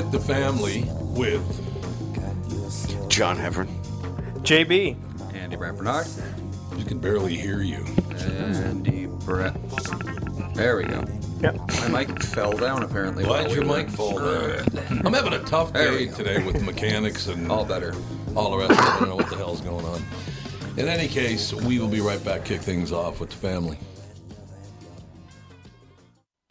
with the family with John Heffron. JB. Andy Brant Bernard. You can barely hear you. Andy Brett. There we go. Yep. My mic fell down apparently. Why'd while your we mic fall down? I'm having a tough There day today with mechanics and All better. all the rest of it. I don't know what the hell's going on. In any case, we will be right back, kick things off with the family.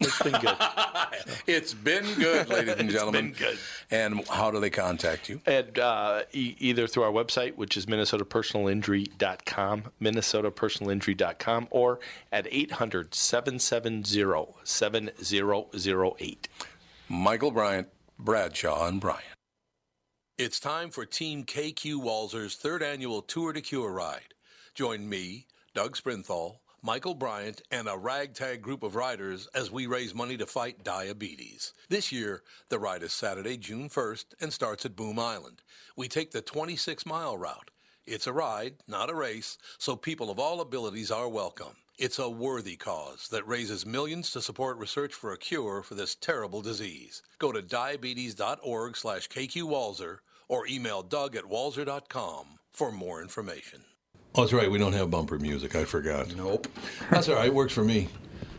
It's been good. It's been good, ladies and It's gentlemen. been good. And how do they contact you? And uh, e- either through our website, which is minnesotapersonalinjury.com, minnesotapersonalinjury.com, or at 800-770-7008. Michael Bryant, Bradshaw, and Bryant. It's time for Team KQ Walzer's third annual Tour to Cure ride. Join me, Doug Sprinthal, Michael Bryant, and a ragtag group of riders as we raise money to fight diabetes. This year, the ride is Saturday, June 1st, and starts at Boom Island. We take the 26 mile route. It's a ride, not a race, so people of all abilities are welcome. It's a worthy cause that raises millions to support research for a cure for this terrible disease. Go to diabetes.org slash kqwalzer or email doug at walzer.com for more information. Oh, that's right. We don't have bumper music. I forgot. Nope. That's all right. It Works for me.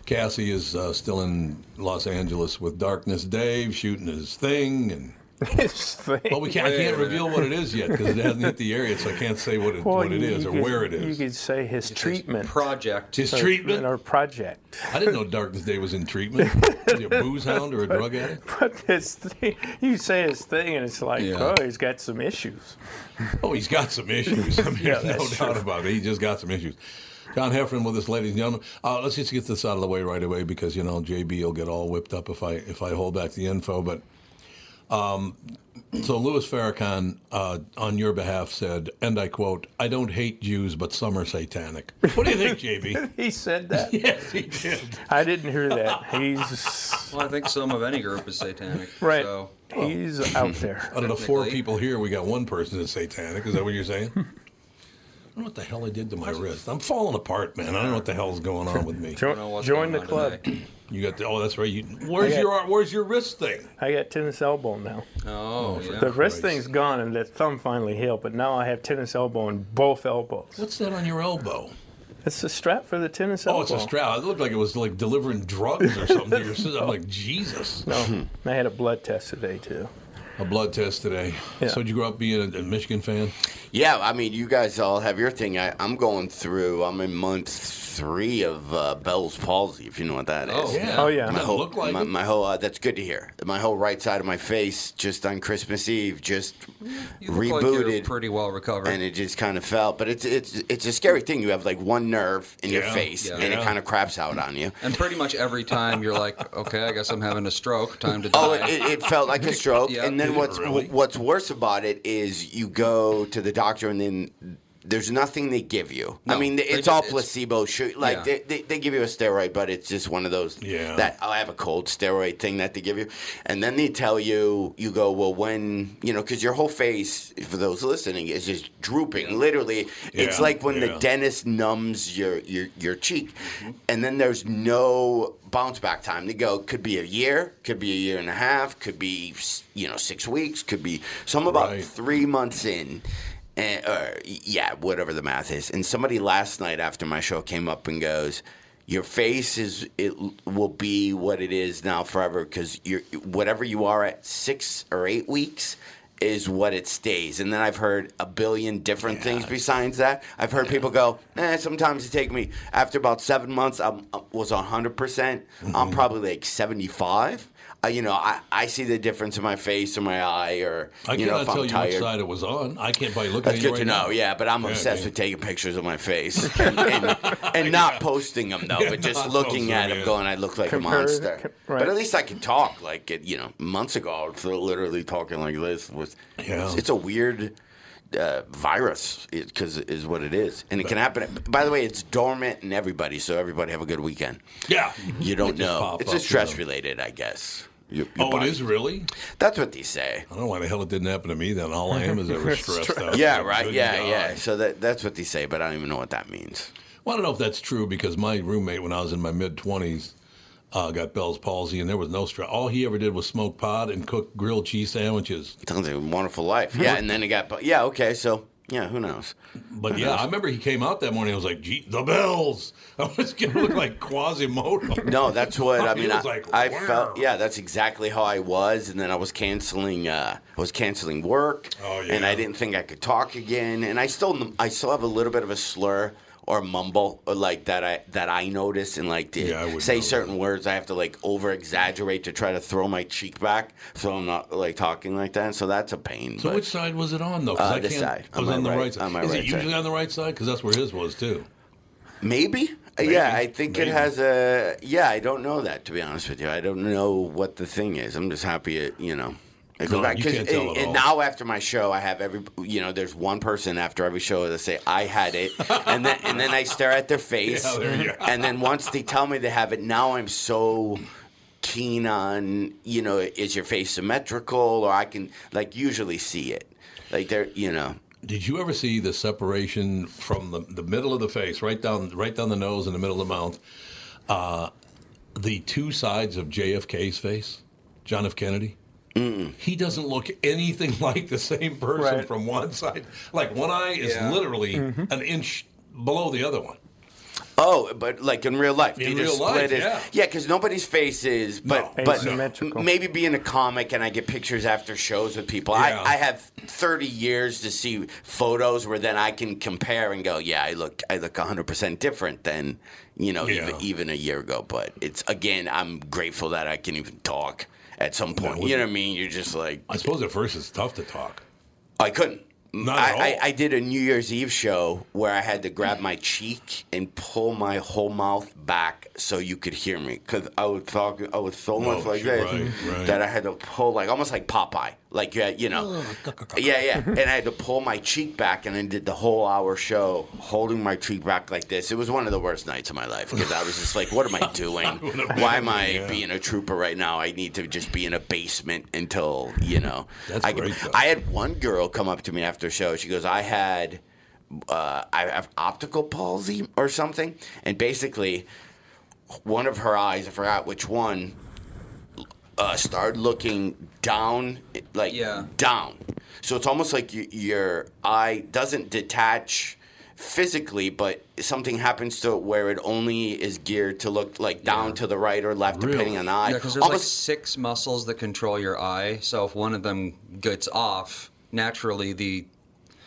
Cassie is uh, still in Los Angeles with Darkness Dave shooting his thing, and His thing. well, we can't. I can't reveal what it is yet because it hasn't hit the area, so I can't say what it, Well, what it you- is you or could- where it is. You could say his treatment. Project. His or- treatment. Or project. I didn't know Darkness Dave was in treatment. Is he a booze hound or a drug addict? But his thing, you say his thing, and it's like, Yeah. oh, he's got some issues. Oh, he's got some issues. I mean, Yeah, no doubt true. about it. He just got some issues. John Heffron with us, ladies and gentlemen. Uh, let's just get this out of the way right away because you know JB will get all whipped up if I if I hold back the info. But um, so Louis Farrakhan, uh, on your behalf, said, and I quote: "I don't hate Jews, but some are satanic." What do you think, JB? He said that. yes, he did. I didn't hear that. He's Well, I think some of any group is satanic. right. So, He's out there. Out of the four people here, we got one person that's satanic. Is that what you're saying? I don't know what the hell I did to my wrist. I'm falling apart, man. I don't know what the hell's going on with me. I don't know Join, join the on club. Today. You got the, oh, that's right. You, where's I got- your where's your wrist thing? I got tennis elbow now. Oh, oh yeah. The wrist Christ. thing's gone, and the thumb finally healed. But now I have tennis elbow in both elbows. What's that on your elbow? It's a strap for the tennis elbow. Oh, it's a strap. It looked like it was like delivering drugs or something to your sister. I'm like, Jesus. No, I had a blood test today too. A blood test today. Yeah. So did you grow up being a, a Michigan fan? Yeah, I mean, you guys all have your thing. I, I'm going through. I'm in month three of uh, Bell's palsy, if you know what that is. Oh, Yeah. Oh, yeah. My whole, look like my, my whole. Uh, that's good to hear. My whole right side of my face, just on Christmas Eve, just You look like you're rebooted, pretty well recovered. and it just kind of felt. But it's it's it's a scary thing. You have like one nerve in your face, Yeah. and it kind of craps out on you. And pretty much every time you're like, okay, I guess I'm having a stroke. Time to die. Oh, it, it felt like a stroke. Yeah. and then what's really? what's worse about it is you go to the doctor and then there's nothing they give you. I mean, it's ju- all placebo. Shoot, like Yeah. they, they, they give you a steroid, but it's just one of those Yeah. that oh, I have a cold steroid thing that they give you, and then they tell you you go well when you know because your whole face for those listening is just drooping. Literally, it's like when yeah. the dentist numbs your your your cheek, Mm-hmm. and then there's no bounce back time. They go could be a year, could be a year and a half, could be you know six weeks, could be. So I'm about Right. three months in. And, or, yeah, whatever the math is. And somebody last night after my show came up and goes, your face is it will be what it is now forever because you're whatever you are at six or eight weeks is what it stays. And then I've heard a billion different things besides that. I've heard people go, eh, sometimes it take me after about seven months. I was hundred percent. Mm-hmm. I'm probably like seventy five. Uh, you know, I, I see the difference in my face or my eye, or I you know, cannot if tell I'm you tired. which side it was on. I can't by looking That's at you good right to know, now. yeah. But I'm Yeah, obsessed yeah. with taking pictures of my face and, and, and not posting them though, but just looking at them, them, going, I look like Compare- a monster. com- But at least I can talk. Like it, you know, months ago, I was literally talking like this. Was Yeah. it's a weird. Uh, virus because is what it is, and it can happen. By the way, it's dormant in everybody, so everybody have a good weekend. Yeah. You don't just know. It's a stress you know. related, I guess. Your- your Oh, it body- is really? That's what they say. I don't know why the hell it didn't happen to me then. All I am is ever stressed out. Yeah, right. Yeah, God. yeah. So that that's what they say, but I don't even know what that means. Well, I don't know if that's true because my roommate, when I was in my mid 20s, uh, got Bell's palsy, and there was no stress. All he ever did was smoke pot and cook grilled cheese sandwiches. Sounds like a wonderful life. Yeah, and then it got. Yeah, okay. So yeah, who knows? But yeah, I remember he came out that morning. I was like, "Gee, the bells!" I was going to look like Quasimodo. No, that's what I mean. I, like, I felt. Yeah, that's exactly how I was, and then I was canceling. Uh, I was canceling work, Oh, yeah. and. I didn't think I could talk again. And I still, I still have a little bit of a slur or mumble or like that. I that I notice and like to Yeah, say certain words. I have to like over exaggerate to try to throw my cheek back, so I'm not like talking like that. So that's a pain. So but- which side was it on though? Uh, I this side, I was on the right- right side. on my Is right it usually side. on the right side? Because that's where his was too. Maybe. Uh, Yeah, I think Maybe. it has a. Yeah, I don't know that to be honest with you. I don't know what the thing is. I'm just happy it. You know. I go No, back you 'cause can't tell it- at and now after my show, I have every. You know, there's one person after every show that say I had it, and then and then I stare at their face, Yeah, there you go. and then once they tell me they have it, now I'm so keen on you know is your face symmetrical or I can like usually see it, like there you know. Did you ever see the separation from the, the middle of the face, right down right down the nose and the middle of the mouth, uh, the two sides of JFK's face, John F. Kennedy? He doesn't look anything like the same person Right. from one side. Like one eye is Yeah. literally Mm-hmm. an inch below the other one. Oh, but like in real life, In real split life, it. yeah. yeah, because nobody's face is, but No. but Asymmetrical. maybe being a comic and I get pictures after shows with people. Yeah. I, I have thirty years to see photos where then I can compare and go, yeah, I look I look hundred percent different than you know Yeah. even even a year ago. But it's again, I'm grateful that I can even talk at some point. you know what I mean? You're just like I suppose at first it's tough to talk. I couldn't. Not I, at all. I, I did a New Year's Eve show where I had to grab my cheek and pull my whole mouth back so you could hear me because I was talking, I was so oh, much Oh, like sure, this right, right. that I had to pull like almost like Popeye, like yeah, you know, yeah, yeah, and I had to pull my cheek back and I did the whole hour show holding my cheek back like this. It was one of the worst nights of my life because I was just like, what am I doing? Why am I Yeah. being a trooper right now? I need to just be in a basement until you know. That's I, great, though. I had one girl come up to me after a show. She goes, "I had, uh, I have optical palsy or something," and basically, one of her eyes, I forgot which one, uh, started looking down, like Yeah. down. So it's almost like y- your eye doesn't detach physically, but something happens to it where it only is geared to look like down to the right or left, Really? depending on the eye. Yeah, because there's like six muscles that control your eye. So if one of them gets off, naturally the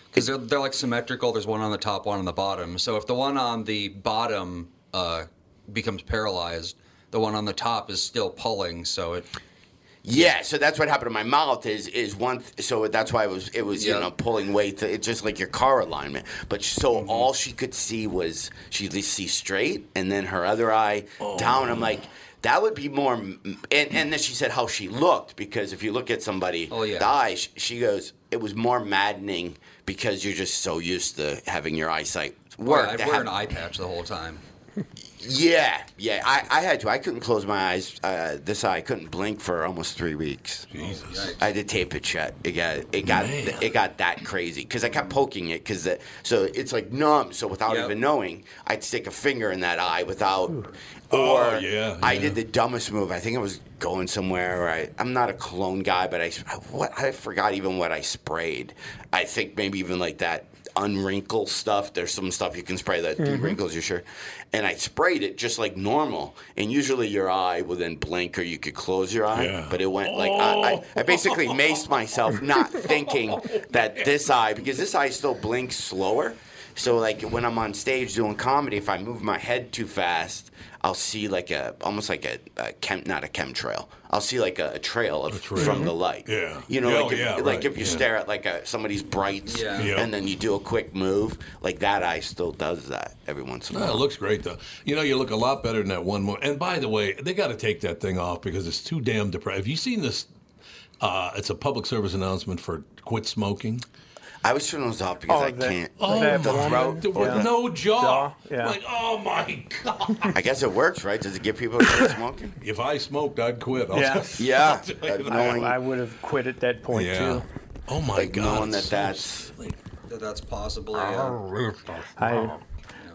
because they're, they're like symmetrical. There's one on the top, one on the bottom. So if the one on the bottom uh, becomes paralyzed, the one on the top is still pulling. So it Yeah, so that's what happened to my mouth. Is is one. Th- so that's why it was it was you know pulling weight. It's just like your car alignment. But so Mm-hmm. all she could see was she could see straight, and then her other eye Oh. down. I'm like. That would be more, and, and then she said how she looked because if you look at somebody, Oh, yeah. the eye, sh- she goes, it was more maddening because you're just so used to having your eyesight work. I'd to wear have- an eye patch the whole time. yeah, yeah, I, I had to. I couldn't close my eyes. Uh, this eye, I couldn't blink for almost three weeks. Jesus. I had to tape it shut. It got it got Man. it got that crazy because I kept poking it because so it's like numb. So without Yep. even knowing, I'd stick a finger in that eye without. Oh, Or yeah, I did the dumbest move. I think I was going somewhere. Where I, I'm not a cologne guy, but I what I forgot even what I sprayed. I think maybe even like that unwrinkle stuff. There's some stuff you can spray that mm-hmm. de-wrinkles your shirt, and I sprayed it just like normal. And usually your eye will then blink, or you could close your eye. Yeah. But it went like I, I, I basically maced myself, not thinking that this eye because this eye still blinks slower. So like when I'm on stage doing comedy, if I move my head too fast, I'll see like a almost like a, a chem not a chemtrail. I'll see like a, a trail of trail. from the light. Yeah. You know, Oh, like if, yeah, like right, if you yeah. stare at like a, somebody's brights Yeah. Yeah. and then you do a quick move, like that eye still does that every once in a No, while. it looks great though. You know, you look a lot better than that one more. And by the way, they got to take that thing off because it's too damn depressing. Have you seen this? Uh, it's a public service announcement for quit smoking. I was turning those off because Oh, I that- can't. Oh That the woman- throat. With Yeah. no jaw. Jaw, yeah. Like, oh my god! I guess it works, right? Does it get people to quit smoking? if I smoked, I'd quit. I'll Yeah. tell Yeah. I'll tell you that. Knowing- I would have quit at that point yeah. too. Oh my Like god! knowing that so that's- silly. That that's possible. Yeah. I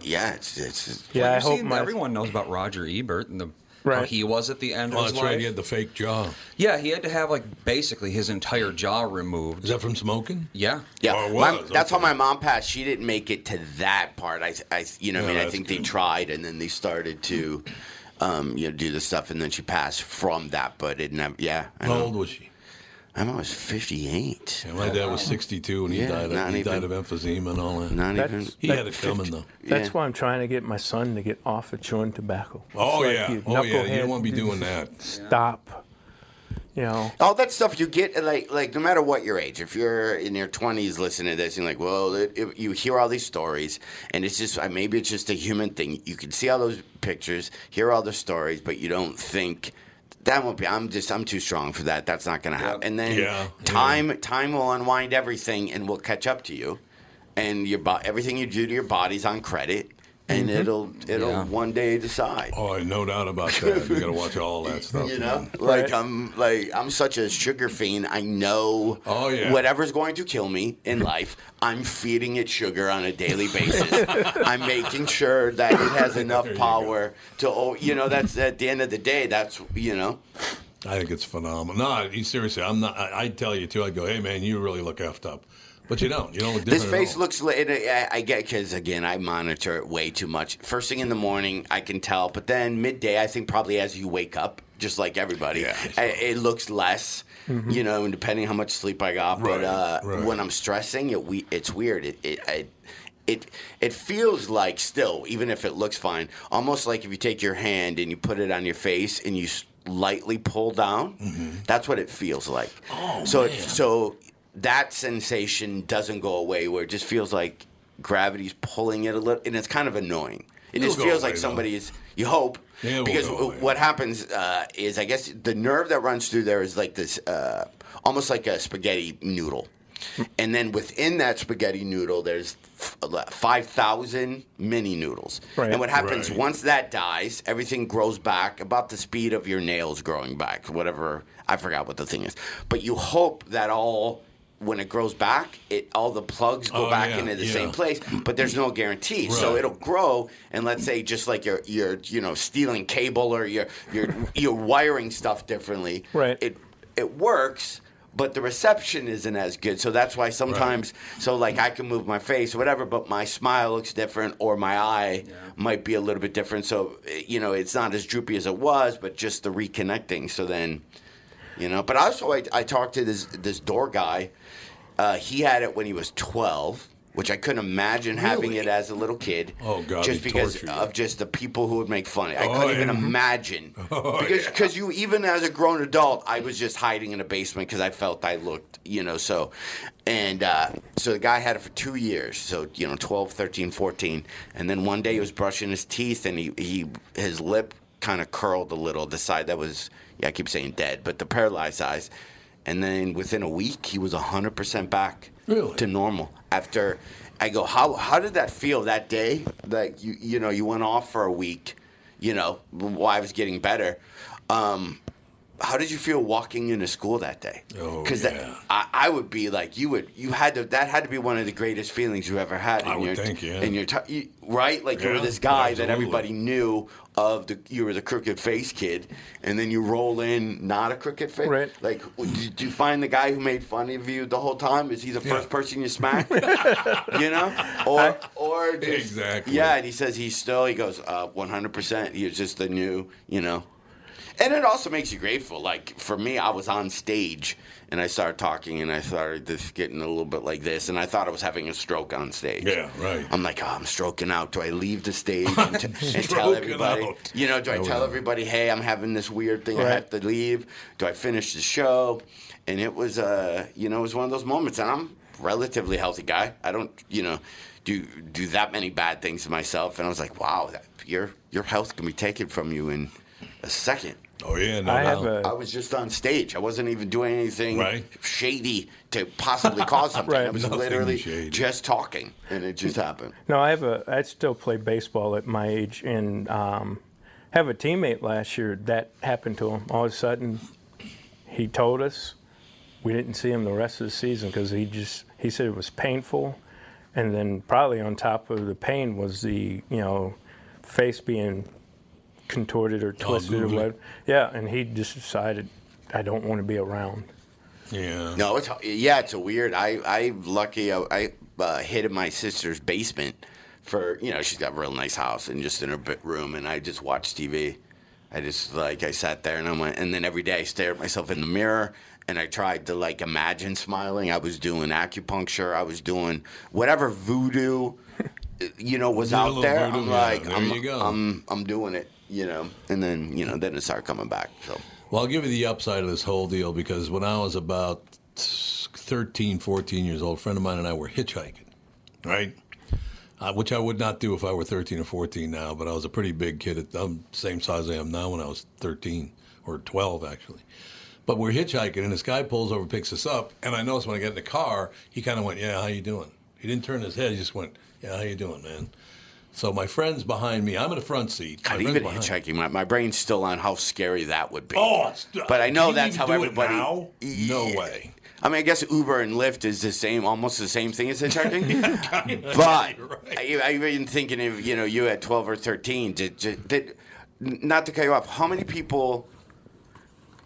Yeah, it's it's. yeah. Well, I hope seen- my everyone knows about Roger Ebert and the how Right. he was at the end Oh, of his that's life. right. He had the fake jaw. Yeah, he had to have like basically his entire jaw removed. Is that from smoking? Yeah. Yeah, Oh, it my- was, that's how my mom passed. She didn't make it to that part. I, I you know, Yeah, I mean, I think good. they tried, and then they started to, um, you know, do the stuff, and then she passed from that. But it never. Yeah, I How know. old was she? I know, I was fifty-eight. Yeah, my dad was 62 when he Yeah, died. Of, he even- died of emphysema and all that. Not That's- even. he had it coming though. That's Yeah. why I'm trying to get my son to get off of chewing tobacco. Oh It's like yeah. you oh yeah. You don't want to be doing that. Stop. You know. All that stuff you get, like, like no matter what your age, if you're in your twenties listening to this, you're like, well, it, it, you hear all these stories, and it's just uh, maybe it's just a human thing. You can see all those pictures, hear all the stories, but you don't think that won't be. I'm just, I'm too strong for that. That's not going to happen. And then Yeah, time, time will unwind everything, and we'll catch up to you, and your bo- everything you do to your body's on credit, and mm-hmm. it'll, it'll Yeah. one day decide. Oh, no doubt about that. You got to watch all that stuff. You know, like Right. I'm like I'm such a sugar fiend. I know Oh, yeah. whatever's going to kill me in life, I'm feeding it sugar on a daily basis. I'm making sure that it has enough There you power to, oh, you know, that's at the end of the day. That's you know, I think it's phenomenal. No, seriously, I'm not. I, I'd tell you too. I'd go, hey man, you really look effed up, but you don't. You don't look different. this at face all. looks. li- it- I, I get because again, I monitor it way too much. First thing in the morning, I can tell, but then midday, I think probably as you wake up, just like everybody, Yeah. I- it looks less. You know, and depending how much sleep I got, but uh, right. when I'm stressing, it we it's weird. It it, it it it feels like still, even if it looks fine, almost like if you take your hand and you put it on your face and you lightly pull down. That's what it feels like. Mm-hmm. Oh, so it, so that sensation doesn't go away, where it just feels like gravity's pulling it a little, and it's kind of annoying. It It'll just feels away, like though. somebody is. You hope Yeah, because away. what happens uh, is, I guess the nerve that runs through there is like this, uh, almost like a spaghetti noodle, and then within that spaghetti noodle, there's five thousand mini noodles. Right. And what happens Right. once that dies, everything grows back about the speed of your nails growing back. Whatever I forgot what the thing is, but you hope that all. When it grows back, it all the plugs go Oh, back yeah, into the yeah. same place, but there's no guarantee. So it'll grow, and let's say just like you're you're you know stealing cable or you're you're you're wiring stuff differently. Right. It it works, but the reception isn't as good. So that's why sometimes so like I can move my face or whatever, but my smile looks different or my eye might be a little bit different. So you know it's not as droopy as it was, but just the reconnecting. So then. You know, but also I, I talked to this this door guy. Uh, he had it when he was twelve, which I couldn't imagine having it as a little kid. Oh, God, Just because of just the people who would make fun of it. I Oh, couldn't even imagine Oh, because yeah. because you even as a grown adult, I was just hiding in a basement because I felt I looked, you know. So, and uh, so the guy had it for two years. So you know, 12, 13, 14. and then one day he was brushing his teeth and he he his lip kind of curled a little. The side that was yeah, I keep saying dead, but the paralyzed eyes. And then within a week, he was hundred percent back Really? to normal. After I go, how how did that feel that day? That you you know you went off for a week, you know, while I was getting better. Um, how did you feel walking into school that day? Oh, Because yeah. I, I would be like you would you had to that had to be one of the greatest feelings you ever had. In I would your, think, yeah. In your you, right, like you were this guy that everybody knew of. The you were the crooked face kid, and then you roll in not a crooked face. Right. Like, did you find the guy who made fun of you the whole time? Is he the first Yeah. person you smack? you know, or or just, Exactly. Yeah, and he says he's still. He goes, uh, one hundred percent. He was just the new. You know. And it also makes you grateful. Like for me, I was on stage and I started talking and I started just getting a little bit like this, and I thought I was having a stroke on stage. Yeah, right. I'm like, oh, I'm stroking out. Do I leave the stage and, t- and tell everybody? out. You know, do I I tell everybody, hey, I'm having this weird thing. I have to leave. Do I finish the show? And it was, uh, you know, it was one of those moments. And I'm a relatively healthy guy. I don't, you know, do do that many bad things to myself. And I was like, wow, that, your your health can be taken from you in a second. Oh yeah, no I have doubt. I a was just on stage. I wasn't even doing anything Right. shady to possibly cause something. Right. I was Nothing literally shady. just talking, and it just happened. no. I have a. I still play baseball at my age, and um, have a teammate last year that happened to him. All of a sudden, he told us we didn't see him the rest of the season because he just he said it was painful, and then probably on top of the pain was the you know face being contorted or twisted or whatever. Yeah, and he just decided I don't want to be around. yeah. No, it's yeah, it's a weird. I I lucky I, I uh, hid in my sister's basement for you know she's got a real nice house and just in her bit room, and I just watched TV. I just like I sat there and I went, and then every day I stared at myself in the mirror. And I tried to like imagine smiling. I was doing acupuncture. I was doing whatever voodoo, you know, was Did out there. voodoo, I'm yeah, like, there I'm, you go. I'm, I'm doing it, you know. And then, you know, then it started coming back. So Well, I'll give you the upside of this whole deal because when I was about 13, 14 years old, a friend of mine and I were hitchhiking, right? Uh, which I would not do if I were 13 or 14 now, but I was a pretty big kid. At, I'm the same size I am now when I was 13 or 12, actually. But we're hitchhiking, and this guy pulls over, picks us up, and I noticed when I get in the car, he kind of went, "Yeah, how you doing?" He didn't turn his head; he just went, "Yeah, how you doing, man?" So my friend's behind me. I'm in the front seat. God, even hitchhiking, my, my brain's still on how scary that would be. Oh, it's, But I know that's how everybody- now? No way. I mean, I guess Uber and Lyft is the same, almost the same thing as hitchhiking. but Right. I, I even thinking of you know you at twelve or thirteen. Did, did, did not to cut you off? How many people?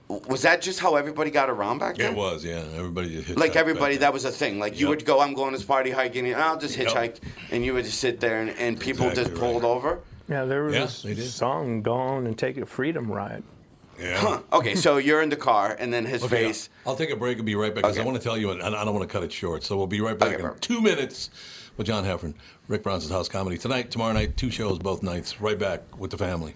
Was that just how everybody got around back then? It was, yeah. Everybody just hitchhiked Like back everybody, then. that was a thing. Like you would go, I'm going to this party hiking, and I'll just Yep. hitchhike, and you would just sit there, and, and people Exactly just pulled right. over. Yeah, there was Yeah, this they did. song "Go On and Take a Freedom Ride." Yeah. Huh. Okay, so you're in the car, and then his Okay, face. I'll take a break and be right back because I want to tell you, and I don't want to cut it short. So we'll be right back Okay, in perfect. two minutes with John Heffron, Rick Bronson's House Comedy tonight, tomorrow night, two shows both nights. Right back with the family.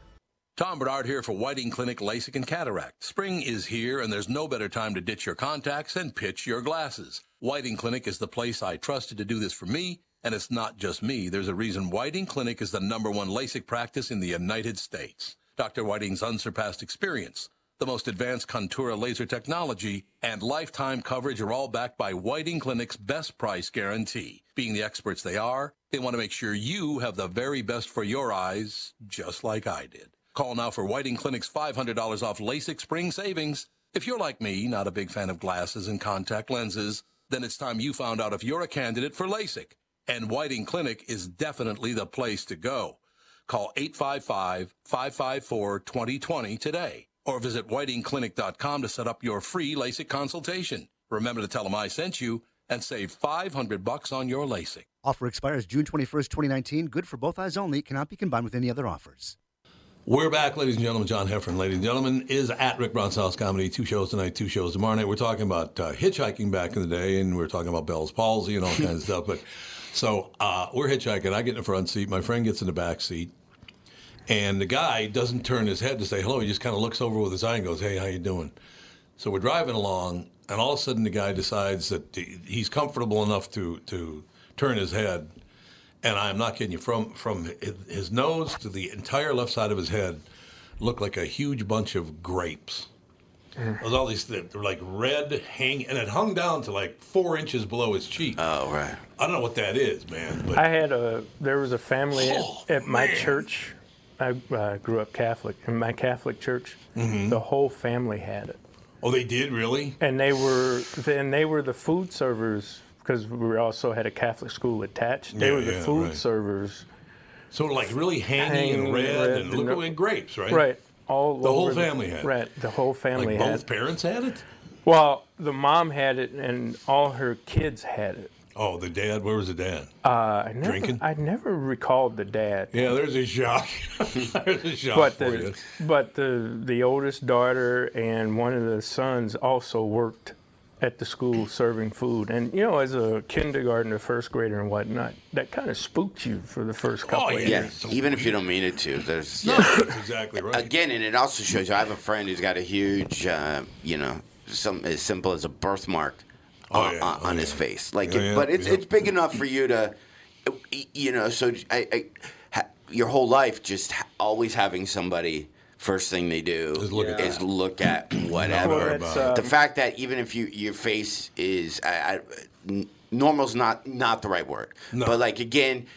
Tom Barnard here for Whiting Clinic LASIK and Cataract. Spring is here and there's no better time to ditch your contacts and pitch your glasses. Whiting Clinic is the place I trusted to do this for me, and it's not just me. There's a reason Whiting Clinic is the number one LASIK practice in the United States. Dr. Whiting's unsurpassed experience, the most advanced Contoura laser technology, and lifetime coverage are all backed by Whiting Clinic's best price guarantee. Being the experts they are, they want to make sure you have the very best for your eyes, just like I did. Call now for Whiting Clinic's $500 off LASIK spring savings. If you're like me, not a big fan of glasses and contact lenses, then it's time you found out if you're a candidate for LASIK. And Whiting Clinic is definitely the place to go. Call 855-554-2020 today or visit whitingclinic.com to set up your free LASIK consultation. Remember to tell them I sent you and save 500 bucks on your LASIK. Offer expires June 21st, 2019. Good for both eyes only. Cannot be combined with any other offers. We're back, ladies and gentlemen. John Heffron, ladies and gentlemen, is at Rick Bronson's House Comedy. Two shows tonight, two shows tomorrow night. We're talking about uh, hitchhiking back in the day, and we're talking about Bell's palsy and all kinds of stuff. But so uh, we're hitchhiking. I get in the front seat. My friend gets in the back seat, and the guy doesn't turn his head to say hello. He just kind of looks over with his eye and goes, "Hey, how you doing?" So we're driving along, and all of a sudden the guy decides that he's comfortable enough to to turn his head and I'm not kidding you, from from his nose to the entire left side of his head looked like a huge bunch of grapes. There was all these they were like red hang, and it hung down to like four inches below his cheek. Oh right. I don't know what that is, man. But I had a there was a family Oh, at, at my church. I uh, grew up Catholic. In my Catholic church, Mm-hmm. the whole family had it, oh, they did really? and they were then they were the food servers because we also had a Catholic school attached. They Yeah, were the yeah, food right. servers, So like really hangy Hanging and red, red and and looking like grapes, right? right? All The whole family had it. right. The whole family Like had. both parents had it. Well, the mom had it, and all her kids had it. Oh, the dad. Where was the dad? Uh, I never, Drinking? I never recalled the dad. yeah, there's a shock. there's a shock but for the you. but the the oldest daughter and one of the sons also worked at the school serving food. And you know, as a kindergartner, first grader, and whatnot, that kind of spooked you for the first couple Oh, of yeah. Yeah. years. so Even if you don't mean it to, there's No, yeah. that's exactly right. again, and it also shows you. I have a friend who's got a huge, uh, you know, some as simple as a birthmark Oh, on, yeah. on, Oh, on his yeah. face. Like, Yeah, it, yeah, but it's yeah. it's big enough for you to, you know. So I, I your whole life just always having somebody. First thing they do Is look at is look at whatever. Well, that's, the fact that even if you your face is I, I, n- normal's not not the right word, No. but like again,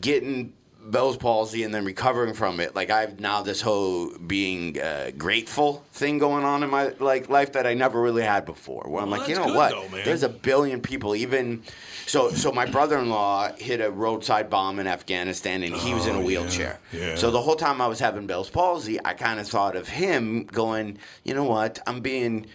getting Bell's palsy and then recovering from it. Like I've now this whole being uh, grateful thing going on in my like life that I never really had before. Where I'm like, you know good what? though. There's a billion people. Even so, so my brother-in-law hit a roadside bomb in Afghanistan, and he was in Oh, a yeah. wheelchair. Yeah. So the whole time I was having Bell's palsy, I kind of thought of him going, you know what? I'm being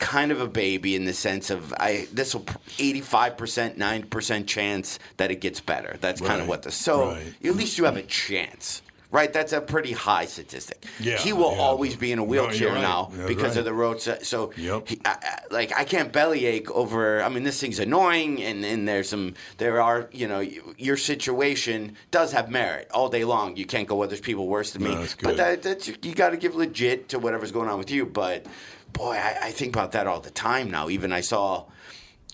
kind of a baby in the sense of I this will 85% 9% chance that it gets better. That's kind of what the so Right. at least you have a chance. Right, that's a pretty high statistic. Yeah, he will yeah. always be in a No, wheelchair right. now That's because right. of the road. So, so Yep. he, I, I, like I can't bellyache over. I mean, this thing's annoying, and and there's some. There are you know your situation does have merit all day long. You can't go, well, there's people worse than me. No, that's but that, that's you got to give legit to whatever's going on with you. But boy, I, I think about that all the time now. Even I saw,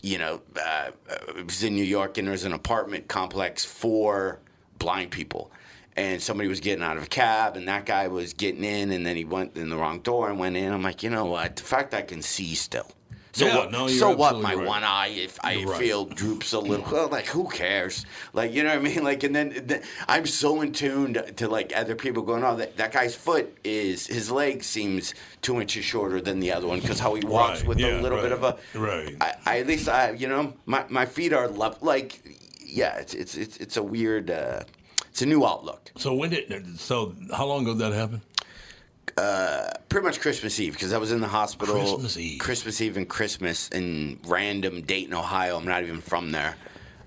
you know, uh, I was in New York and there's an apartment complex for blind people. And somebody was getting out of a cab, and that guy was getting in, and then he went in the wrong door and went in. I'm like, you know what? The fact I can see still. So Yeah, what? no, so what? My right. one eye, if I You're right. feel droops a little, well, like who cares? Like you know what I mean? Like, and then, then I'm so in tune to, like other people going, oh, that, that guy's foot is his leg seems two inches shorter than the other one because how he walks Right, with yeah, a little bit of right, a right. I, I at least I you know my, my feet are level like yeah it's it's it's, it's a weird uh, it's a new outlook. So when did? So how long ago did that happen? Pretty much Christmas Eve because I was in the hospital. Christmas Eve. Christmas Eve and Christmas in random Dayton, Ohio. I'm not even from there.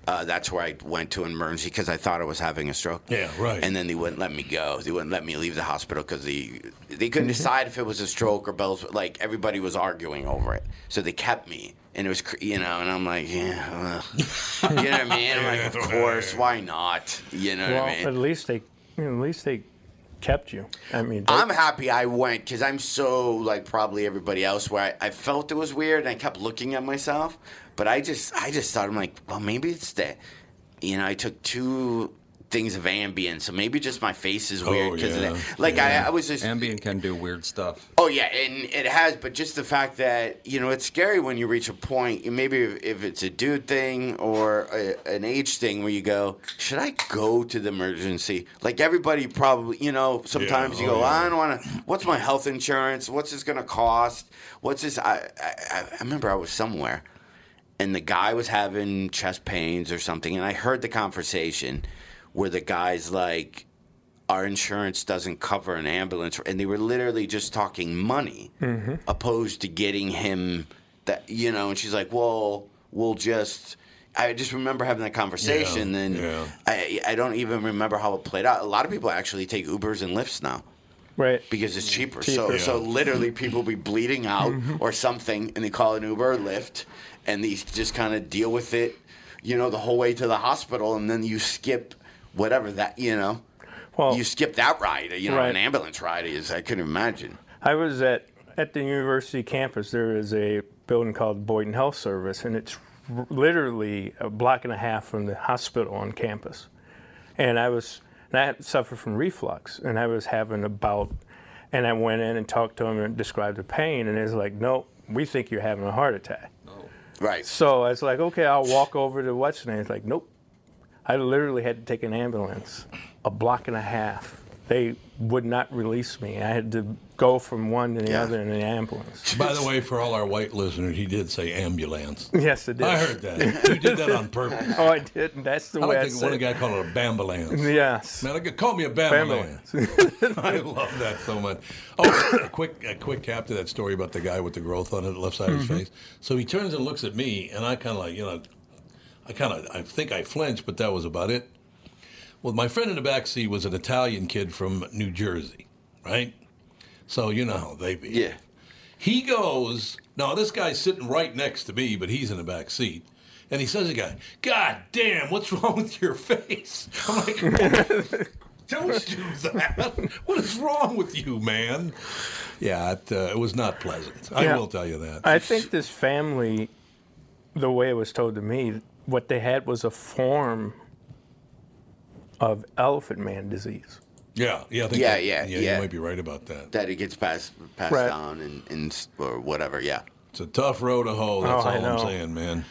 Uh, that's where I went to an emergency because I thought I was having a stroke. Yeah, right. And then they wouldn't let me go. They wouldn't let me leave the hospital because they they couldn't Mm-hmm. decide if it was a stroke or Bell's. Like everybody was arguing over it, so they kept me. And it was, you know, and I'm like, yeah, well, you know what I mean? I'm like, of course, why not? You know Well, what I mean? at least they, you know, at least they kept you. I mean, they- I'm happy I went because I'm so like probably everybody else where I, I felt it was weird and I kept looking at myself, but I just I just thought I'm like, well maybe it's that, you know, I took two things of Ambien, so maybe just my face is oh, weird Oh, because yeah, of that. Like yeah. I, I was just Ambien can do weird stuff. Oh yeah, and it has, but just the fact that you know it's scary when you reach a point. Maybe if, if it's a dude thing or a, an age thing where you go, should I go to the emergency? Like everybody probably, you know, sometimes you oh, go, yeah. I don't want to. What's my health insurance? What's this gonna cost? What's this? I, I I remember I was somewhere, and the guy was having chest pains or something, and I heard the conversation where the guy's like our insurance doesn't cover an ambulance and they were literally just talking money mm-hmm. opposed to getting him that you know, and she's like, well, we'll just. I just remember having that conversation, Yeah, and yeah. I I don't even remember how it played out. A lot of people actually take Ubers and Lyfts now Right. because it's cheaper. So Cheaper. so literally people be bleeding out mm-hmm. or something, and they call an Uber or Lyft, and these just kind of deal with it, you know, the whole way to the hospital, and then you skip whatever that you know, Well, you skip that ride. You know, Right. an ambulance ride is. I couldn't imagine. I was at at the university campus. There is a building called Boynton Health Service, and it's literally a block and a half from the hospital on campus. And I was, and I had suffered from reflux, and I was having a bout, and I went in and talked to him and described the pain, and it's like, no, we think you're having a heart attack. Right. So I was like, okay, I'll walk over to what's name. It's like, nope. I literally had to take an ambulance a block and a half. They would not release me. I had to go from one to the Yeah. other in an ambulance. By the way, for all our white listeners, he did say ambulance. Yes, it did. I heard that. You did that on purpose. Oh, I didn't. That's the I way I like to, said one it. guy called it a bambulance. Yes. Man, I could call me a bambulance. Ambulance. I love that so much. Oh, a quick, a quick cap to that story about the guy with the growth on the left side of his mm-hmm. face. So he turns and looks at me, and I kind of like, you know, I kind of, I think I flinched, but that was about it. Well, my friend in the back seat was an Italian kid from New Jersey, right? So you know how they be. Yeah. He goes, no, this guy's sitting right next to me, but he's in the back seat. And he says to the guy, God damn, what's wrong with your face? I'm like, don't do that. What is wrong with you, man? Yeah, it, uh, it was not pleasant. I Yeah. will tell you that. I think this family, the way it was told to me, what they had was a form of elephant man disease. yeah, yeah, I think Yeah, that- yeah, yeah, yeah. You might be right about that. That it gets passed passed Right. down and, and or whatever. Yeah. It's a tough road to hoe. That's Oh, I all I'm saying, man.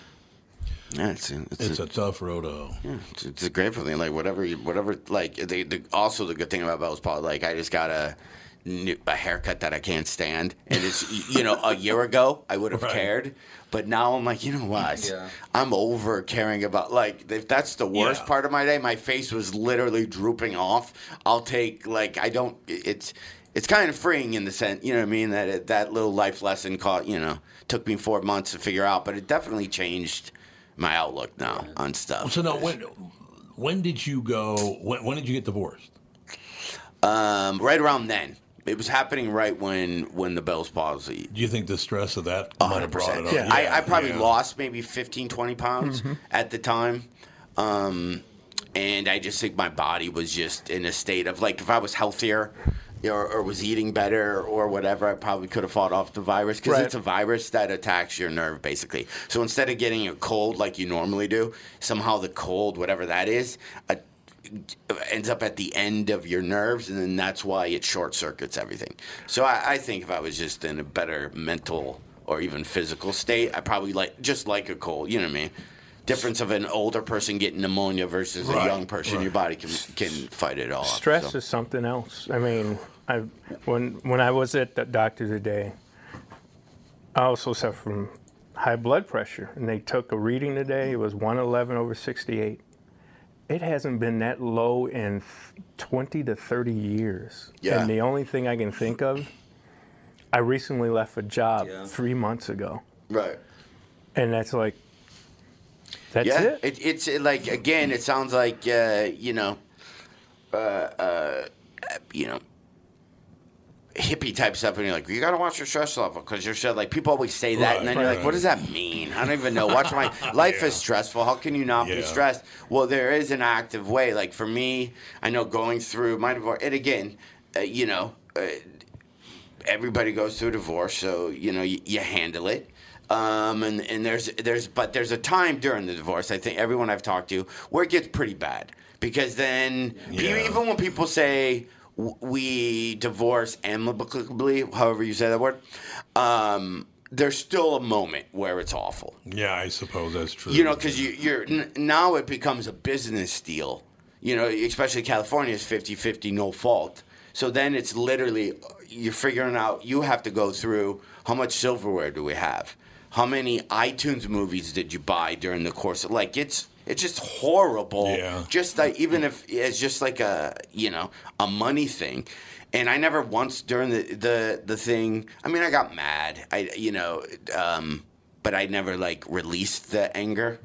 Yeah, it's, it's, It's a, a tough road to hoe. it's, it's a grateful thing. Like whatever, you, whatever. Like the, the also the good thing about Bell's Paul, like I just got a new, a haircut that I can't stand, and it's you know a year ago I would have Right. cared, but now I'm like you know what, Yeah. I'm over caring about like if that's the worst Yeah. part of my day. My face was literally drooping off. I'll take like I don't. It's it's kind of freeing in the sense you know what I mean that that little life lesson caught you know took me four months to figure out, but it definitely changed my outlook now on stuff. So now, when when did you go? When, when did you get divorced? Um, right around then. It was happening right when when the Bell's palsy. Do you think the stress of that might have brought it on? Yeah. I, I probably yeah. lost maybe 15, 20 pounds at the time. Um, and I just think my body was just in a state of like if I was healthier or, or was eating better or whatever, I probably could have fought off the virus because Right. it's a virus that attacks your nerve basically. So instead of getting a cold like you normally do, somehow the cold, whatever that is, uh, ends up at the end of your nerves, and then that's why it short circuits everything. So I, I think if I was just in a better mental or even physical state, I probably like just like a cold. You know what I mean? Difference of an older person getting pneumonia versus a young person, right. your body can can fight it off. Stress so. is something else. I mean, I when when I was at the doctor today, I also suffer from high blood pressure, and they took a reading today. It was 111 over 68. It hasn't been that low in 20 to 30 years. Yeah. And the only thing I can think of, I recently left a job Yeah. three months ago, right. and that's like, that's yeah, it. it's it, like again, it sounds like uh, you know, uh, uh, you know, hippie type stuff, and you're like, you got to watch your stress level because you're so like people always say that, Right, and then you're like, right. what does that mean? I don't even know. Watch my life is stressful. How can you not be stressed? Well, there is an active way. Like for me, I know going through my divorce, and again, uh, you know. Uh, everybody goes through a divorce, so you know you, you handle it. Um, and and there's there's but there's a time during the divorce. I think everyone I've talked to where it gets pretty bad because then Yeah. even when people say we divorce amicably, however you say that word, um, there's still a moment where it's awful. Yeah, I suppose that's true. You know, because you, you're n- now it becomes a business deal. You know, especially California is 50-50 no fault. So then it's literally you're figuring out you have to go through how much silverware do we have? How many iTunes movies did you buy during the course of like it's it's just horrible. Yeah. Just like even if it's just like a you know a money thing. And I never once during the the the thing. I mean, I got mad. I you know um, but I never like released the anger.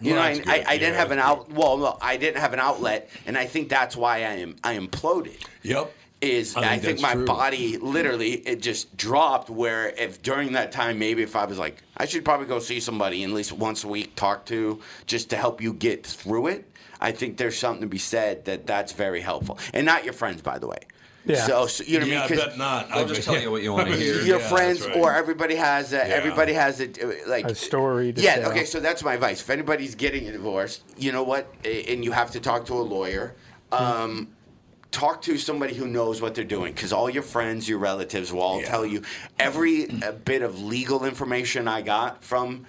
You Well, know, I, I. I didn't Yeah, have an out. Well, no, I didn't have an outlet, and I think that's why I am I imploded. Yep. Is I I think think, my true. body literally it just dropped. Where if during that time maybe if I was like I should probably go see somebody at least once a week talk to just to help you get through it. I think there's something to be said that that's very helpful, and not your friends, by the way. Yeah. So, so you know yeah, what I I mean? 'Cause bet not. I'll just bet- tell you what you wanna hear. your yeah, friends right. or everybody has a, Yeah. everybody has a like A story to yeah tell. okay so that's my advice if anybody's getting a divorce you know what and you have to talk to a lawyer um, talk to somebody who knows what they're doing because all your friends your relatives will all Yeah. tell you every uh, bit of legal information i got from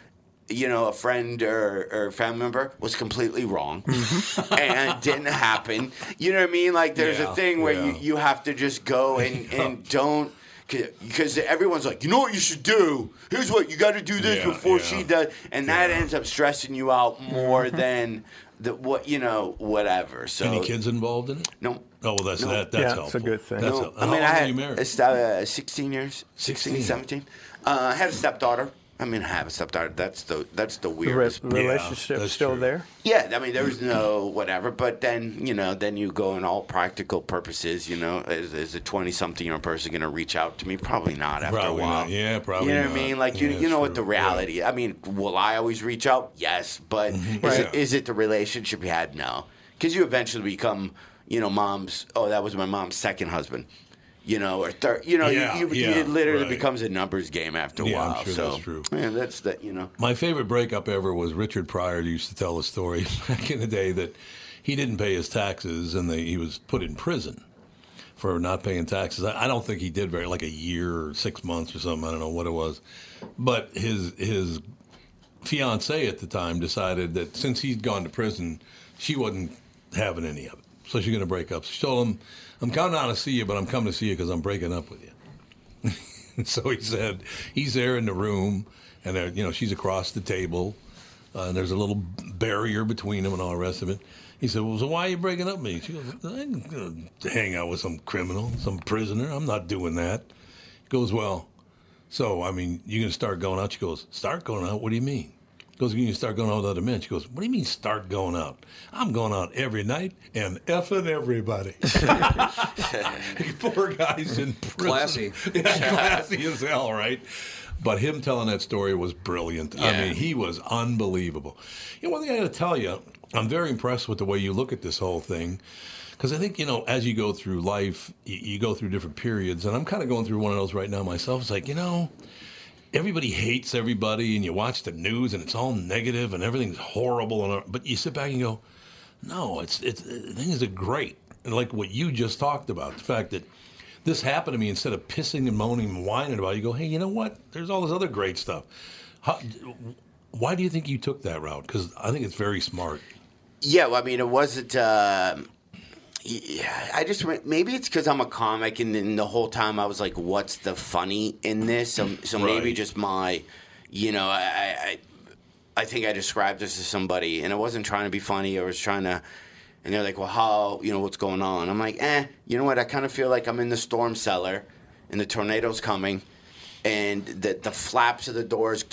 you know, a friend or, or family member was completely wrong and didn't happen. You know what I mean? Like, there's Yeah, a thing where yeah. you, you have to just go and, and don't. Because everyone's like, you know what you should do? Here's what you got to do this Yeah, before she does, and that ends up stressing you out more than the what you know whatever. So Any kids involved in it? No, Oh, well, that's No. that. That's Yeah, helpful. it's a good thing. That's no. helpful. I mean, How I had were you married? uh, 16 years, 16, 16. 17. Uh, I had a stepdaughter. I mean, I have a stepdaughter. That's the that's the The re- relationship that's still true. there. Yeah, I mean, there was no whatever, but then you know, then you go in all practical purposes. You know, is, is a twenty-something-year-old person going to reach out to me? Probably not after Probably a while. not. Yeah, probably You know what. I mean? Like you, Yeah, you know what the true. reality. I mean, will I always reach out? Yes, but is, it, is it the relationship you had? No, because you eventually become, you know, mom's. Oh, that was my mom's second husband. You know, or third. You know, Yeah, you, you, yeah, it literally right. becomes a numbers game after a Yeah, I'm while. sure so that's true. Yeah, that's that. You know. My favorite breakup ever was Richard Pryor used to tell a story back in the day that he didn't pay his taxes and they, he was put in prison for not paying taxes. I, I don't think he did very like a year or six months or something. I don't know what it was, but his his fiance at the time decided that since he'd gone to prison, she wasn't having any of it. So she's going to break up. She told him, "I'm coming out to see you, but I'm coming to see you because I'm breaking up with you." So he said he's there in the room, and there, you know she's across the table, uh, and there's a little barrier between them and all the rest of it. He said, "Well, so why are you breaking up with me?" She goes, "I ain't gonna hang out with some criminal, some prisoner. I'm not doing that." He goes, "Well, so I mean, you're gonna start going out?" She goes, "Start going out? What do you mean?" Goes, "You start going out with other men." She goes, "What do you mean start going out? I'm going out every night and effing everybody." Poor guy's in prison. Classy. Yeah, classy as hell, right? But him telling that story was brilliant. I mean, he was unbelievable. You know, one thing I got to tell you, I'm very impressed with the way you look at this whole thing. Because I think, you know, as you go through life, you, you go through different periods. And I'm kind of going through one of those right now myself. It's like, you know, everybody hates everybody, and you watch the news, and it's all negative, and everything's horrible. And but you sit back and go, no, it's it's things are great, and like what you just talked about, the fact that this happened to me, instead of pissing and moaning and whining about, it, you go, hey, you know what? There's all this other great stuff. How, why do you think you took that route? Because I think it's very smart. Yeah, well, I mean, it wasn't. Uh, yeah, I just maybe it's because I'm a comic, and then the whole time I was like, "What's the funny in this?" So, so maybe just my, you know, I, I, I think I described this to somebody, and I wasn't trying to be funny. I was trying to, and they're like, "Well, how? You know, what's going on?" I'm like, "Eh, you know what? I kind of feel like I'm in the storm cellar, and the tornado's coming." And the the flaps of the doors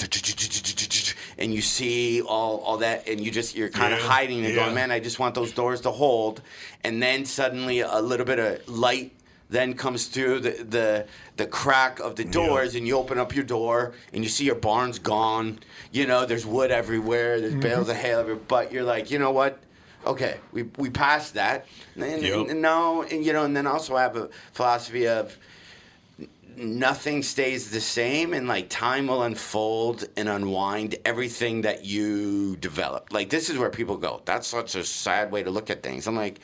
and you see all all that and you just you're kind of hiding and yeah. going man I just want those doors to hold. And then suddenly a little bit of light then comes through the the, the crack of the doors and you open up your door and you see your barn's gone. You know there's wood everywhere there's mm-hmm. bales of hay everywhere but you're like you know what? Okay we we passed that. And, Yep. and no and you know and then also I have a philosophy of nothing stays the same and like time will unfold and unwind everything that you develop like this is where people go that's such a sad way to look at things. I'm like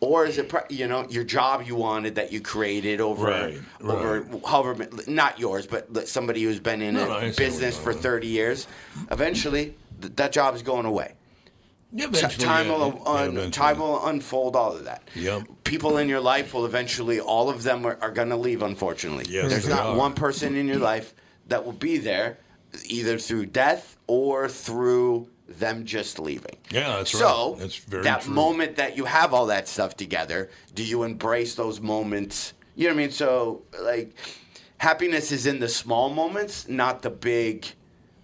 or is it pro- you know your job you wanted that you created over Right, over however not yours but somebody who's been in No, a no, business for 30 years eventually th- that job is going away eventually, time yeah, will yeah, un- eventually. time will unfold all of that. Yep. People in your life will eventually, all of them are, are going to leave. Unfortunately, Yes, there's not are. one person in your life that will be there, either through death or through them just leaving. Yeah, that's so right. That's very that true. moment that you have all that stuff together, do you embrace those moments? You know what I mean? So like, happiness is in the small moments, not the big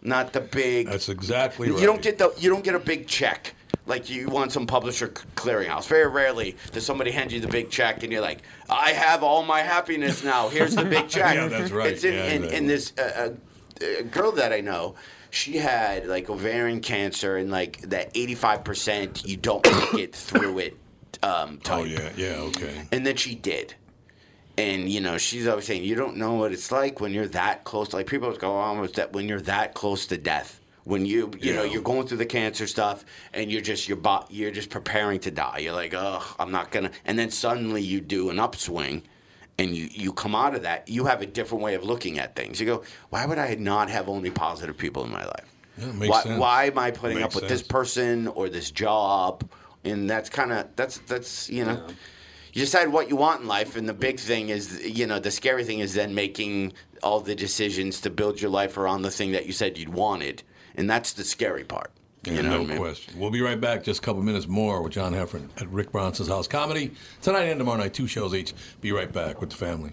not the big. That's exactly right. You don't get the you don't get a big check like you want some publisher clearinghouse. Very rarely does somebody hand you the big check and you're like, I have all my happiness now. Here's the big check. Yeah, that's right. It's in, Yeah, in, in this uh, uh, girl that I know. She had like ovarian cancer and like that 85% you don't make it through it um, type. Oh yeah, yeah, okay. And then she did. And you know, she's always saying, "You don't know what it's like when you're that close." Like people go, "Oh, almost that when you're that close to death." When you you know you're going through the cancer stuff and you're just your bo- you're just preparing to die. You're like, "Oh, I'm not gonna." And then suddenly you do an upswing, and you you come out of that. You have a different way of looking at things. You go, "Why would I not have only positive people in my life? Yeah, makes why, sense. why am I putting up with this person or this job?" And that's kind of that's that's you know you decide what you want in life, and the big thing is, you know, the scary thing is then making all the decisions to build your life around the thing that you said you'd wanted, and that's the scary part. You know no I mean? question. We'll be right back. Just a couple minutes more with John Heffron at Rick Bronson's House Comedy tonight and tomorrow night. Two shows each. Be right back with the family.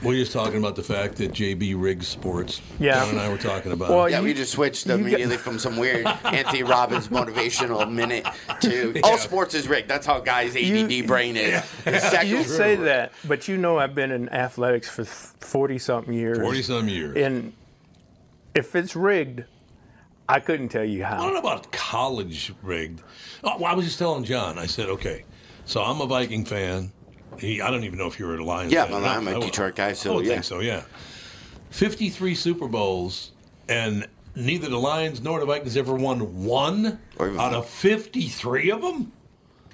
We're just talking about the fact that JB Riggs Sports. Yeah. John and I were talking about. Well, it. Yeah, You- we just switched you immediately from some weird Anthony Robbins motivational minute to all oh, sports is rigged. That's how guys' ADD brain is. The second- You say that, but you know I've been in athletics for 40 something years. 40 some years. And if it's rigged, I couldn't tell you how. I don't how. know about college rigged. Oh, well, I was just telling John. I said, okay, so I'm a Viking fan. He, I don't even know if you were a Lions Yeah, fan. well, or not. I'm a I would- Detroit guy, so I would yeah. think so. Yeah, 53 Super Bowls, and neither the Lions nor the Vikings ever won one Or out of 53 of them.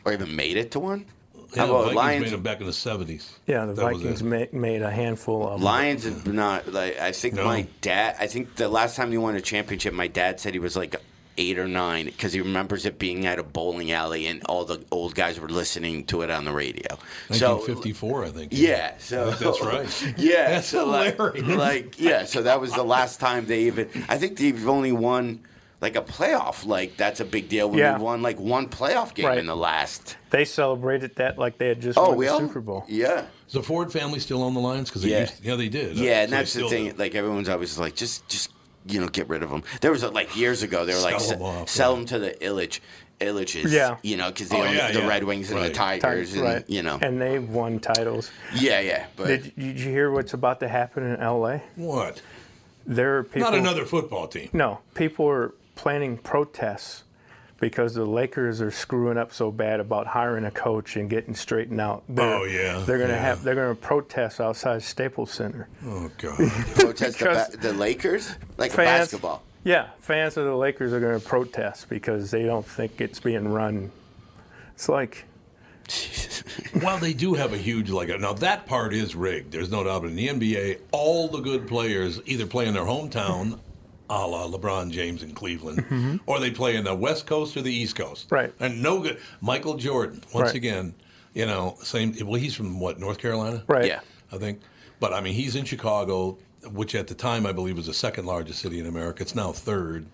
or even made it to one. Yeah, How the Vikings Lions? made them back in the 70s. Yeah, the That was Vikings it. ma- made a handful of. Lions have not like I think No. my dad. I think the last time he won a championship, my dad said he was like eight or nine because he remembers it being at a bowling alley and all the old guys were listening to it on the radio. So 1954, I think. Yeah, so think that's right. Yeah, That's so hilarious. like yeah, so that was the last time they even. I think they've only won like a playoff. Like that's a big deal when Yeah. we won like one playoff game Right. in the last. They celebrated that like they had just Oh, won we the all Super Bowl. Yeah. Is the Ford family still on the Lions? Because Yeah. used, yeah, they did. Yeah, and So that's the thing. do. Like everyone's always like, just, just you know, get rid of them. There was a, like years ago, they were like, Sell se- 'em off, sell yeah. them to the Ilitch, Ilitches. Yeah. you know, because they Oh, own yeah, the yeah. Red Wings and the Right. Tigers, and right. you know, And they've won titles. yeah, yeah. But Did, did you hear what's about to happen in LA? What? There are people. Not another football team. No, people are planning protests because the Lakers are screwing up so bad about hiring a coach and getting straightened out. Oh, they're, Oh, yeah, they're gonna yeah. have they're gonna protest outside Staples Center. Oh God. protest the, ba- the Lakers like fans- basketball. Yeah, fans of the Lakers are going to protest because they don't think it's being run. It's like well, they do have a huge like now that part is rigged. There's no doubt. In the NBA, all the good players either play in their hometown, a la LeBron James in Cleveland, or they play in the West Coast or the East Coast. Right. And no good. Michael Jordan once Right. again You know, same. Well, he's from what North Carolina, Right. Yeah. I think. But I mean, he's in Chicago, which at the time I believe was the second largest city in America. It's now third.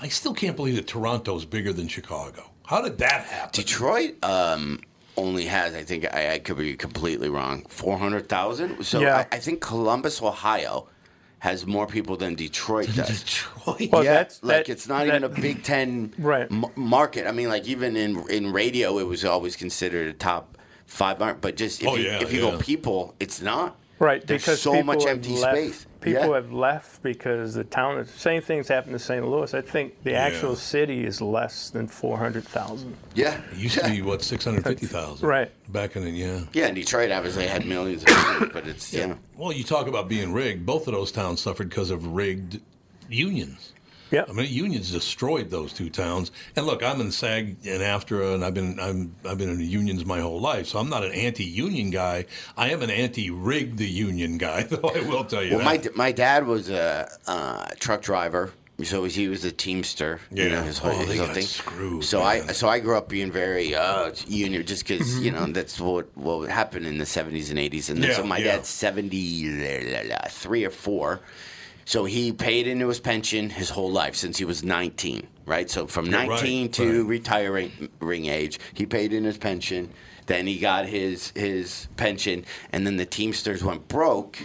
I still can't believe that Toronto's bigger than Chicago. How did that happen? Detroit um, only has, I think, I, I could be completely wrong, 400,000. So Yeah. I, I think Columbus, Ohio has more people than Detroit does. Detroit. Well, yeah, that's like that- it's not that- even a Big Ten Right. m- market. I mean, like even in in radio, it was always considered a top five market. But just if Oh, you, yeah, if you yeah. go people, it's not. Right, There's because so much empty left, space. People Yeah. have left because the town. Same things happened to St. Louis. I think the actual city is less than four hundred thousand. Yeah, It used to be what six hundred fifty thousand, Right. Back in the yeah. Yeah, and Detroit obviously had millions of people, but it's yeah. Well, you talk about being rigged. Both of those towns suffered because of rigged unions. Yeah. I mean, unions destroyed those two towns. And look, I'm in SAG and AFTRA, and I've been I'm, I've been in unions my whole life. So I'm not an anti-union guy. I am an anti-rig the union guy, though. I will tell you Well, my that. my dad was a uh, truck driver, so he was a teamster. you Yeah. know, his whole, Oh, his whole thing. screwed, so man. I so I grew up being very uh, union, just because you Mm-hmm. know that's what what happened in the seventies and eighties, and then, Yeah, so my yeah. dad's seventy three or four. So he paid into his pension his whole life since he was 19, right? So from Yeah, right, 19 to right. retiring ring age, he paid in his pension. Then he got his his pension, and then the Teamsters went broke,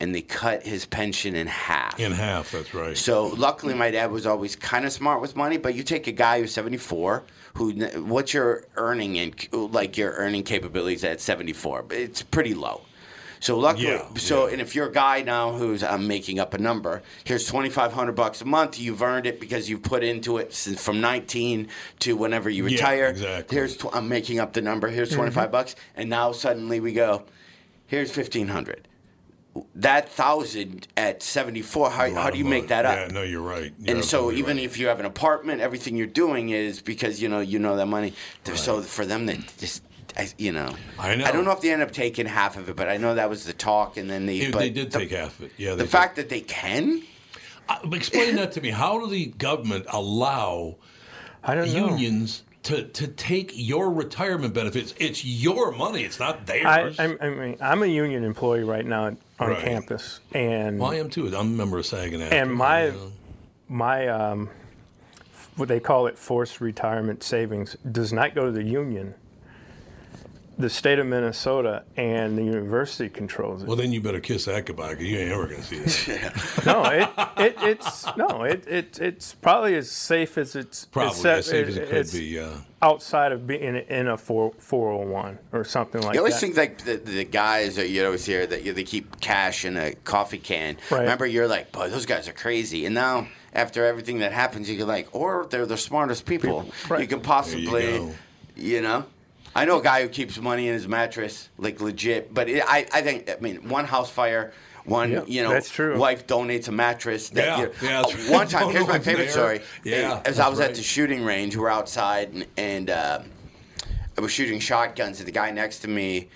and they cut his pension in half. in half, that's right. So luckily, my dad was always kind of smart with money. But you take a guy who's 74, who what's your earning and like your earning capabilities at 74? It's pretty low. So luckily, Yeah, so yeah. and if you're a guy now who's I'm making up a number, here's 2,500 bucks a month. You've earned it because you've put into it since from 19 to whenever you Yeah, retire. exactly. Here's tw- I'm making up the number. Here's mm-hmm. 25 bucks, and now suddenly we go, here's 1,500. That thousand at 74, how, how do you make that up? Yeah, no, you're right. You're and so even right. if you have an apartment, everything you're doing is because you know you know that money. So for them to just. I, you know, I know. I don't know if they end up taking half of it, but I know that was the talk, and then they. They- but they did the, take half of it. Yeah, the did. fact that they can. Uh, explain that to me. How do the government allow I don't know. unions to, to take your retirement benefits? It's your money. It's not theirs. I'm, I mean, I'm a union employee right now on Right. campus, and well, I am too. I'm a member of SAG and and my you know. my um, what they call it forced retirement savings does not go to the union. The state of Minnesota and the university controls it. Well, then you better kiss that goodbye because you ain't ever going to see that. no, it, it it's no, it, it it's probably as safe as it's Probably except as safe as it could be. Uh, outside of being in a four four hundred one or something like that. You always that. think like the, the guys that you always hear that you, they keep cash in a coffee can. Right. Remember, you're like, boy, those guys are crazy. And now, after everything that happens, you're like, or they're the smartest people Right. you can possibly, go. you know. I know a guy who keeps money in his mattress, like legit. But it, I, I think, I mean, one house fire, one, Yeah, you know, that's true. wife donates a mattress. That Yeah, you- yeah, that's oh, right. One time, here's my favorite there. story. Yeah, as I that's was at the shooting range, we're outside, and, and uh, I was shooting shotguns, and the guy next to me,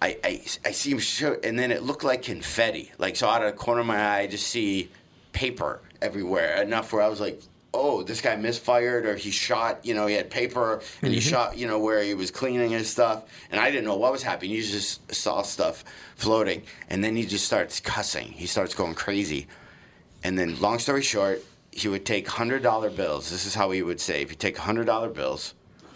I, I, I see him shoot, and then it looked like confetti. Like, so out of the corner of my eye, I just see paper everywhere, enough where I was like, oh, this guy misfired, or he shot, you know, he had paper, and he mm-hmm. shot, you know, where he was cleaning his stuff, and I didn't know what was happening. You just saw stuff floating, and then he just starts cussing. He starts going crazy. And then, long story short, he would take hundred dollar bills. This is how he would save. He'd take hundred dollar bills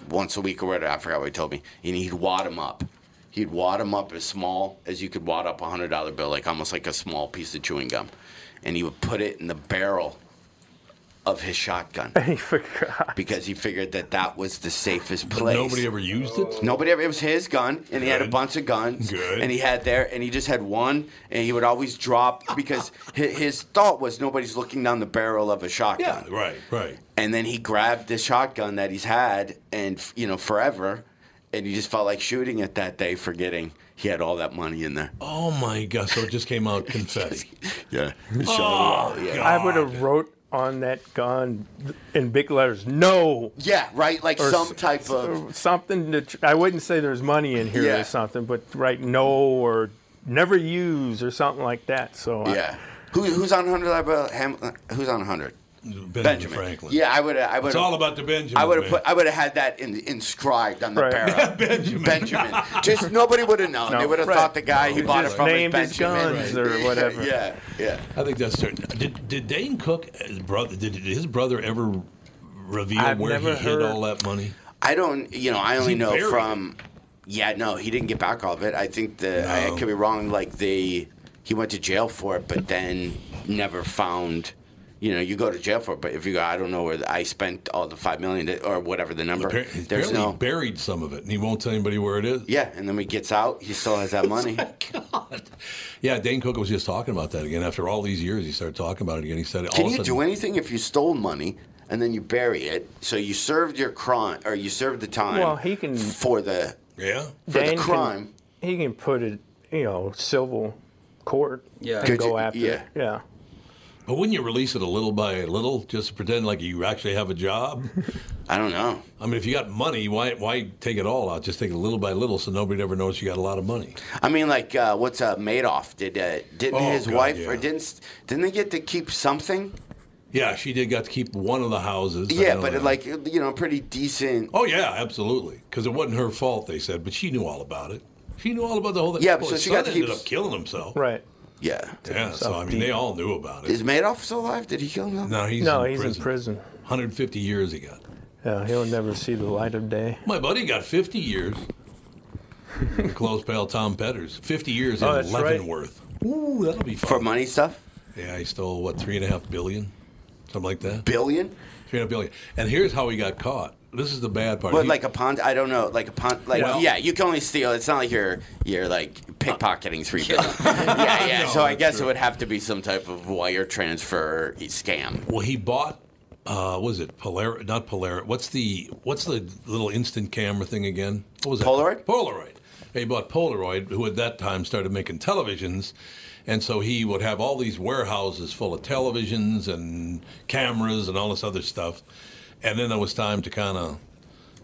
once a week or whatever. I forgot what he told me. And he'd wad them up. He'd wad them up as small as you could wad up a hundred dollar bill, like almost like a small piece of chewing gum. And he would put it in the barrel of his shotgun He forgot. because he figured that that was the safest but place. nobody ever used it. Nobody ever. It was his gun, and he had a bunch of guns. Good. And he had there, and he just had one, and he would always drop because his, his thought was nobody's looking down the barrel of a shotgun. Yeah, right, right. And then he grabbed the shotgun that he's had, and you know, forever, and he just felt like shooting it that day, forgetting he had all that money in there. Oh my God! So it just came out confetti. Yeah. Oh, yeah. I would have wrote on that gun in big letters, no. Yeah, right. Like Or some s- type of. something that I wouldn't say there's money in here Yeah. or something, but write no or never use or something like that. So I- Yeah. Who, who's on hundred dollar bill? Ham, who's on hundred? Benjamin, Benjamin. Franklin. Yeah, I would. I would. It's all about the Benjamin. I would have put. I would have had that in, inscribed on the Right. barrel. Benjamin. Benjamin. Just nobody would have known. No, they would have right. thought the guy he bought it Just from was named his Benjamin. guns or whatever. Yeah, yeah. I think that's certain. Did, did Dane Cook, his brother, did his brother ever reveal I've where he hid all that money? I don't. You know, I only know buried from. Yeah, no, he didn't get back all of it. I think the I, I could be wrong. Like they, he went to jail for it, but then never found. You know, you go to jail for it, but if you go, I don't know where the, I spent all the five million or whatever the number. Appar- There's no. buried some of it, and he won't tell anybody where it is. Yeah, and then when he gets out, he still has that money. God. Yeah, Dane Cook was just talking about that again. After all these years, he started talking about it again. He said, Can all you of a do anything if you stole money and then you bury it? So you served your crime, or you served the time. Well, he can- for the Yeah. for the Dan can- crime. he can put it, you know, civil court Yeah. and Could go you- after yeah. it. Yeah. But wouldn't you release it a little by little, just to pretend like you actually have a job? I don't know. I mean, if you got money, why why take it all out? Just take it little by little, so nobody ever knows you got a lot of money. I mean, like, uh, what's uh, Madoff? Did uh, didn't Oh, his God, wife yeah. or didn't didn't they get to keep something? Yeah, she did got to keep one of the houses. Yeah, but that. like you know, pretty decent. oh yeah, absolutely, because it wasn't her fault. They said, but she knew all about it. She knew all about the whole thing. Yeah, Well, so she got to ended keep- up killing himself. Right. Yeah. Yeah, so I mean, they all knew about it. Is Madoff still alive? Did he kill himself? No, he's no, in he's prison. in prison. 150 years he got. Yeah, he'll never see the light of day. My buddy got 50 years. the close pal Tom Petters, 50 years Oh, in that's right. Leavenworth. Ooh, that'll be fun. For money stuff? Yeah, he stole what three and a half billion, something like that. Billion? Three and a half billion. And here's how he got caught. This is the bad part. What, He- like a pond? I don't know. Like a pond? Like Well- yeah, you can only steal. It's not like you're you're like pickpocketing three billion. yeah, yeah. No, so I that's guess true. it would have to be some type of wire transfer scam. Well, he bought. Uh, what was it Polaris? Not Polaris. What's the what's the little instant camera thing again? What was it? Polaroid? Polaroid. He bought Polaroid, who at that time started making televisions, and so he would have all these warehouses full of televisions and cameras and all this other stuff. And then it was time to kind of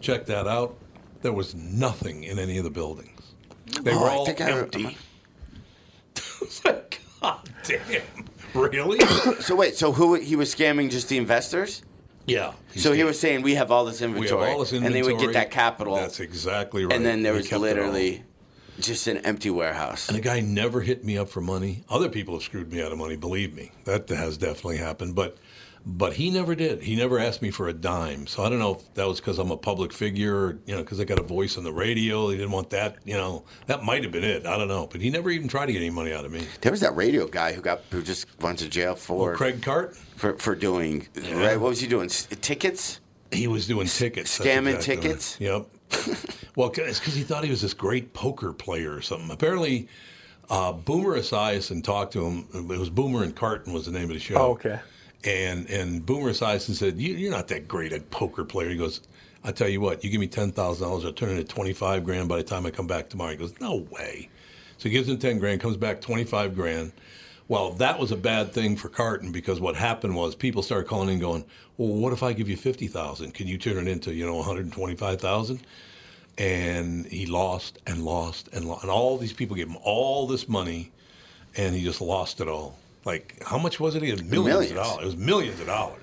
check that out. There was nothing in any of the buildings. They Oh, were all empty. It's uh, like, God damn! Really? So wait, so who he was scamming? Just the investors? yeah. So he was saying we have all this We have inventory, all this and they would get that capital, That's exactly right. and then there He was kept it all. literally just an empty warehouse. And the guy never hit me up for money. Other people have screwed me out of money, believe me. That has definitely happened. But but he never did. He never asked me for a dime. So I don't know if that was because I'm a public figure, or, you know, because I got a voice on the radio. He didn't want that, you know. That might have been it. I don't know. But he never even tried to get any money out of me. There was that radio guy who got who just went to jail for Well, Craig Cart, for, for doing right. What was he doing? Tickets? he was doing tickets. Scamming exactly right. tickets? Yep. well, it's because he thought he was this great poker player or something. Apparently, uh, Boomer Esiason talked to him. It was Boomer and Carton was the name of the show. Oh, okay. And and Boomer Esiason said, you, "You're not that great a poker player." He goes, "I tell you what, you give me ten thousand dollars, I'll turn it into twenty five grand by the time I come back tomorrow." He goes, "No way." So he gives him ten grand, comes back twenty five grand. Well, that was a bad thing for Carton because what happened was people started calling in, going, "Well, what if I give you fifty thousand? Can you turn it into you know one hundred twenty five thousand? And he lost and lost and lost, and all these people gave him all this money, and he just lost it all. Like how much was it? He had millions, Millions. of dollars. It was millions of dollars.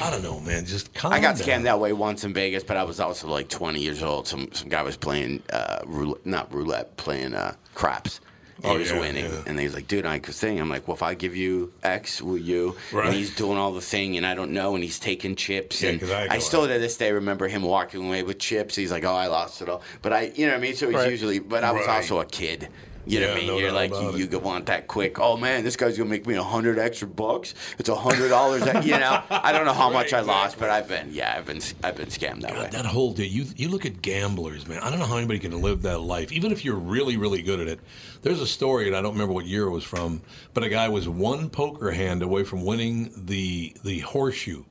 I don't know, man. Just calm I got down. scammed that way once in Vegas, but I was also like 20 years old. Some some guy was playing uh, roulette, not roulette, playing uh, craps. And Oh, he was yeah, winning, yeah. and he was like, "Dude, I could sing." I'm like, "Well, if I give you X, will you?" Right. And he's doing all the thing, and I don't know, and he's taking chips, Yeah, and I I, still out. to this day remember him walking away with chips. He's like, "Oh, I lost it all," but I, you know what I mean. So he's Right. usually, but I was Right. also a kid. You know what I mean? no You're like, you, you could want that quick. Oh man, this guy's gonna make me a hundred extra bucks. It's a hundred dollars. You know, I don't know how much I Right, lost, but I've been, yeah, I've been, I've been scammed that way. That whole day, you you look at gamblers, man. I don't know how anybody can live that life, even if you're really, really good at it. There's a story, and I don't remember what year it was from, but a guy was one poker hand away from winning the the horseshoe.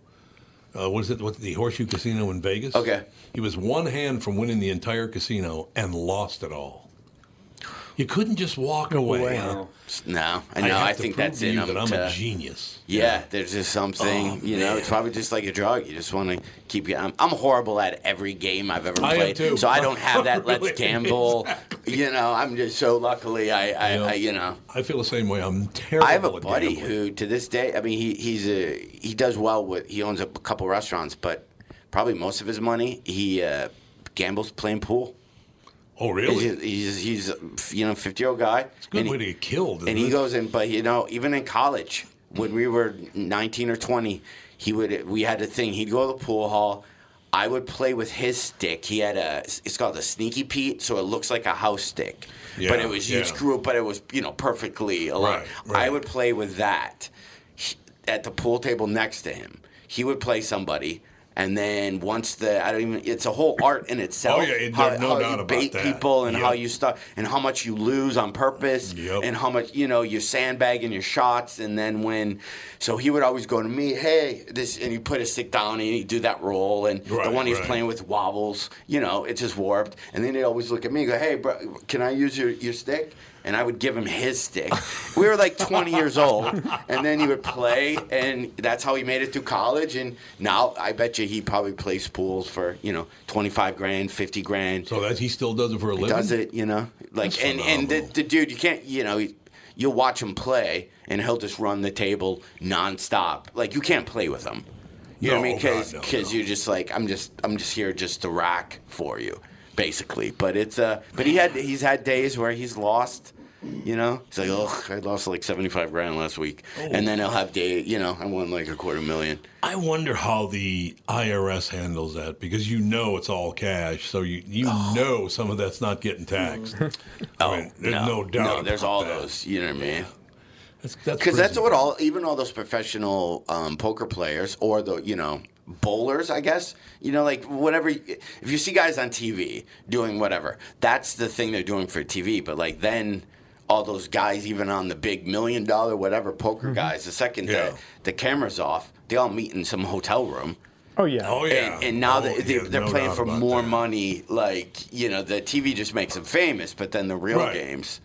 Uh, what is it? What the horseshoe casino in Vegas? Okay. He was one hand from winning the entire casino and lost it all. You couldn't just walk away. away. No, I I know. have I, to think prove that's to in you them. that I'm to- a genius. Yeah, there's just something, Oh, you know, it's probably just like a drug. You just want to keep you. I'm, I'm horrible at every game I've ever I am played. too. So I don't have that let's gamble. exactly. You know, I'm just so luckily I, I, Yeah. I you know. I feel the same way. I'm terrible. I have a at buddy gambling. who, to this day, I mean, he he's a he does well with he owns a couple restaurants, but probably most of his money he uh, gambles playing pool. Oh, really? He's, he's, he's you know fifty year old guy. It's a good and way he- to get killed. and he it? goes in, but you know, even in college, when we were 19 or 20, he would we had a thing. He'd go to the pool hall. I would play with his stick. He had a it's called a sneaky Pete, so it looks like a house stick, but it was you yeah. screw it, but it was you know perfectly aligned. Right, right. I would play with that at the pool table next to him. He would play somebody. And then once the I don't even it's a whole art in itself. Oh, yeah, it- how, no how doubt you bait that. people and how you start and how much you lose on purpose Yep. and how much you know you sandbagging your shots and then when so he would always go to me hey this and he put his stick down and he'd do that roll and the one he's right. playing with wobbles you know it's just warped and then he'd always look at me and go hey bro can I use your, your stick and I would give him his stick. We were like 20 years old, and then he would play, and that's how he made it through college. And now I bet you he probably plays pools for you know 25 grand, 50 grand So that he still does it for a living. does it, you know, like That's and and the, the dude, you can't, you know, you'll watch him play, and he'll just run the table nonstop. Like you can't play with him. You know what I mean? Because no, no. you're just like I'm just I'm just here just to rack for you, basically. But it's uh, but he had he's had days where he's lost. You know, he's like, oh, I lost like seventy five grand last week, Oh. and then he'll have day. You know, I won like a quarter million. I wonder how the IRS handles that because you know it's all cash, so you you know some of that's not getting taxed. I mean, there's no, doubt. Oh, No, there's about all that. those. You know what I mean? That's that's Because that's what all, even all those professional um, poker players or the, you know, bowlers, I guess, you know, like whatever. If you see guys on TV doing whatever, that's the thing they're doing for TV. But like then, all those guys, even on the big million dollar whatever poker guys, the second Mm-hmm. Yeah. the, the camera's off, they all meet in some hotel room. Oh yeah. Oh yeah. And, and now Oh, they, they, yeah, they're no playing for more that. money. Like, you know, the TV just makes them famous, but then the real Right. games.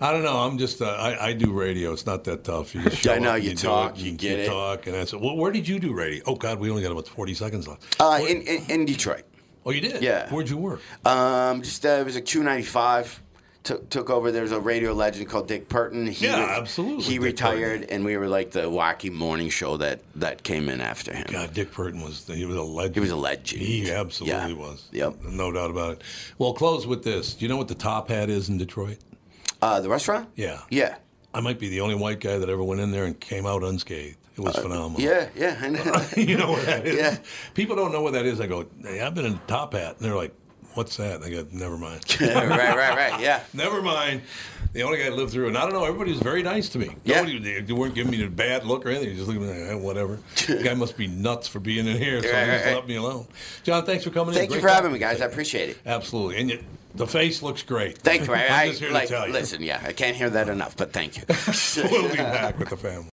I don't know. I'm just uh, I, I do radio. It's not that tough. You just show I know, up, you do talk, it, you get it. talk, and that's it. Well, where did you do radio? Oh God, we only got about 40 seconds left. Uh, in, in, in Detroit. oh, you did. yeah. Where'd you work? Um, just uh, it was a Q ninety five. Took took over. There's a radio legend called Dick Purtan. He Yeah, re- absolutely, He Dick retired, and we were like the wacky morning show that that came in after him. God, Dick Purtan was he was a legend. He was a legend. He absolutely Yeah. was. Yep. No doubt about it. Well, close with this. Do you know what the top hat is in Detroit? Uh, the restaurant. Yeah. Yeah. I might be the only white guy that ever went in there and came out unscathed. It was phenomenal. Uh, Yeah. Yeah. I know. you know what that is? Yeah. People don't know what that is. I go, hey, I've been in top hat. And they're like, what's that? And I go, never mind. right. Right. Right. Yeah. never mind. The only guy that lived through it. And I don't know. Everybody was very nice to me. Yeah. Nobody, they, they weren't giving me a bad look or anything. Just looking at me like, eh, whatever. the guy must be nuts for being in here. So Right, just right, let me alone. John, thanks for coming in. Thank you Great for having me, guys. I appreciate it. Absolutely. And you, the face looks great. Thank you. I, I'm I just here like. to tell you. Listen. Yeah. I can't hear that enough, but thank you. we'll be back with the family.